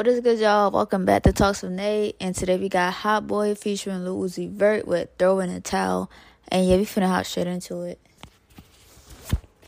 What is good, y'all? Welcome back to Talks with Nate. And today we got Hot Boy featuring Lil Uzi Vert with Throw in a Towel. And yeah, we finna hop straight into it.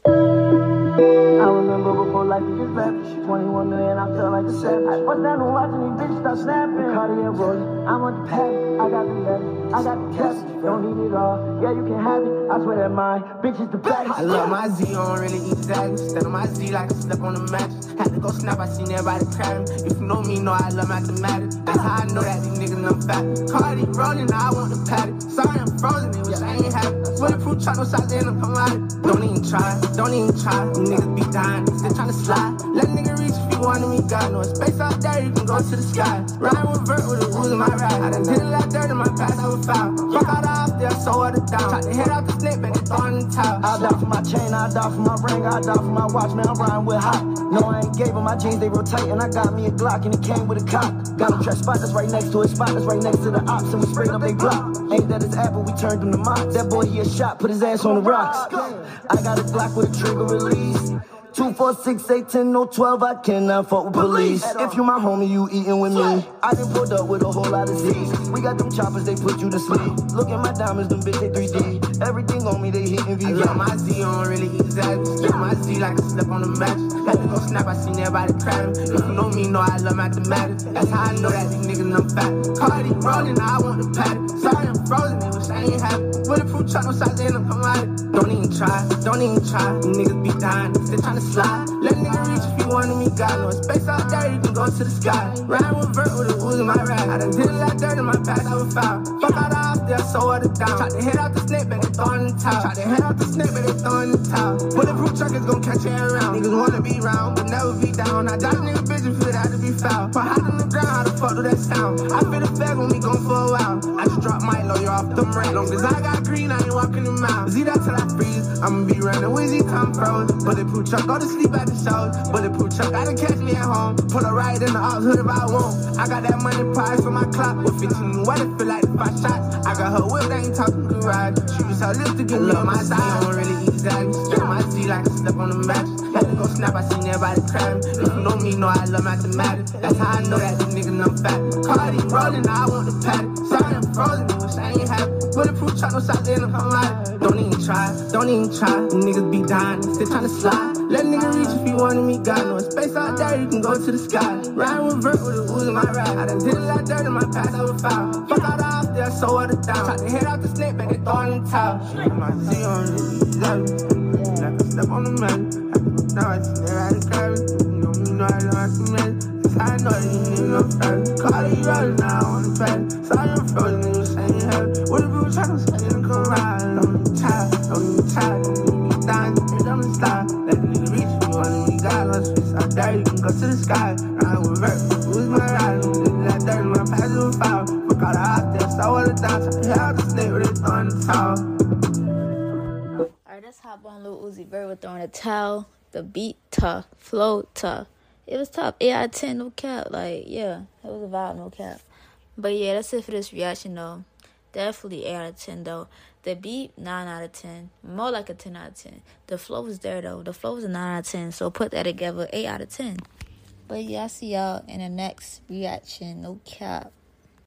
I remember before life was just lavish. 21 million, I felt like a savage. I bust down watching these bitches start snapping. Cartier I'm on the. I got the I got the cash. Don't need it all, yeah, you can have it. I swear that my bitch is the baddest. I love my Z, I don't really eat zagging. Stand on my Z like I slept on the mattress. Had to go snap, I seen everybody crying. If you know me, know I love mathematics. That's how I know that these niggas I'm fat. Cardi rolling, now I want the patty. Sorry, I'm frozen, it wish I ain't happy. Bulletproof truck, no shots in come out. Don't even try, don't even try. Niggas be dying, still trying to slide. Let nigga reach wanted me, God knows. Space out there, you can go to the sky. Ride with vert with the rules of my ride. I done did a lot dirt in my past, I was foul. Fuck out off there, so what it down. Tried to hit out the snake, but throw in the top. I die for my chain, I die for my ring, I die for my watch, man, I'm riding with hot. No, I ain't gave him my jeans, they real tight, and I got me a Glock, and it came with a cop. Got a trash spot that's right next to a spot that's right next to the ops, and we sprayed up they block. Ain't that his apple, we turned him to mock. That boy, he a shot, put his ass on the rocks. I got a Glock with a trigger release. Two, four, six, eight, ten, no, twelve. I cannot fuck with police. If you my homie, you eating with me. I done pulled up with a whole lot of Z's. We got them choppers, they put you to sleep. Look at my diamonds, them bitch, they 3D. Everything on me, they hitting I VV. love my Z, I don't really eat. Z like I slept on the mattress. Had to go snap, I seen everybody crying. If you know me, know I love mathematics. That's how I know that these niggas I'm fat. Cardi rolling, I want the patty. Sorry, I'm frozen, it wish I ain't happy. Bulletproof truck, no shots in them come out. Don't even try, don't even try. Them niggas be dying, still trying to slide. Let a nigga reach if you wanted me, God No Space out there, you can go to the sky. Ride with vert with the rules in my ride. I done did a lot dirt in my past, I was foul. Fuck out off there, so what it down. Tried to hit out the snake, but they throw in the towel. Tried to hit out the snake, but they throw in the towel. Bulletproof truck is gon' catch you around. Niggas wanna be round, but never be down. I die nigga bitch and feel that to be foul. Put hot on the ground, how the fuck do that sound? I feel the fag when we gone for a while. I just drop my lawyer off the rack. Long as I got green, I ain't walking them out. Z that till I freeze. I'ma be running the Wizzy come froze. Bulletproof truck, go to sleep at the shows. Bulletproof truck, gotta catch me at home. Pull a ride in the ops hood if I want. I got that money prize for my clock. With 15 what it feel like five shots. I got her whip, they ain't talking garage. She was her lips to get on my side. I don't really eat. Stand my Z like a slept on the. Had to go snap, I seen everybody crying. If you know me, know I love mathematics. That's how I know that these niggas I'm fat. Cardi rolling, I want the patty. Sorry, I'm frozen, wish I ain't happy. Bulletproof truck, no in them come out. Don't even try, don't even try. Niggas be dying, still trying to slide. Let a nigga reach if you wanted me, God No Space out there, you can go to the sky. Ride with vert with the rules in my ride. I done did a lot dirt in my past, I was foul. Fuck out off there, so what it down. Tried to hit out the snake, but they throw in the towel. Shit, my Z on it, love it. Like I step on the man. Now I see that I carry. You know me, know I love my man. Cause I know you niggas I'm fat. Call you rolling now on the pad. Sorry, I'm frozen, you saying heavy. What if you trying to say and come ride? Don't even try, don't even try. Don't be dying, on the style. Let the nigga reach you want me, God knows. Face out there, you can go to the sky. Ride with vert, who's my ride? Did that dirt my it was foul. Fuck so what it down. Try to hit out the snake with it on the towel. Let's hop on Lil Uzi Vert with Throwing a Towel. The beat tough, flow tough. It was tough. 8 out of 10, no cap. Like, yeah, it was a vibe, no cap. But yeah, that's it for this reaction though. Definitely 8 out of 10 though. The beat, 9 out of 10. More like a 10 out of 10. The flow was there though. The flow was a 9 out of 10. So put that together, 8 out of 10. But yeah, I see y'all in the next reaction. No cap.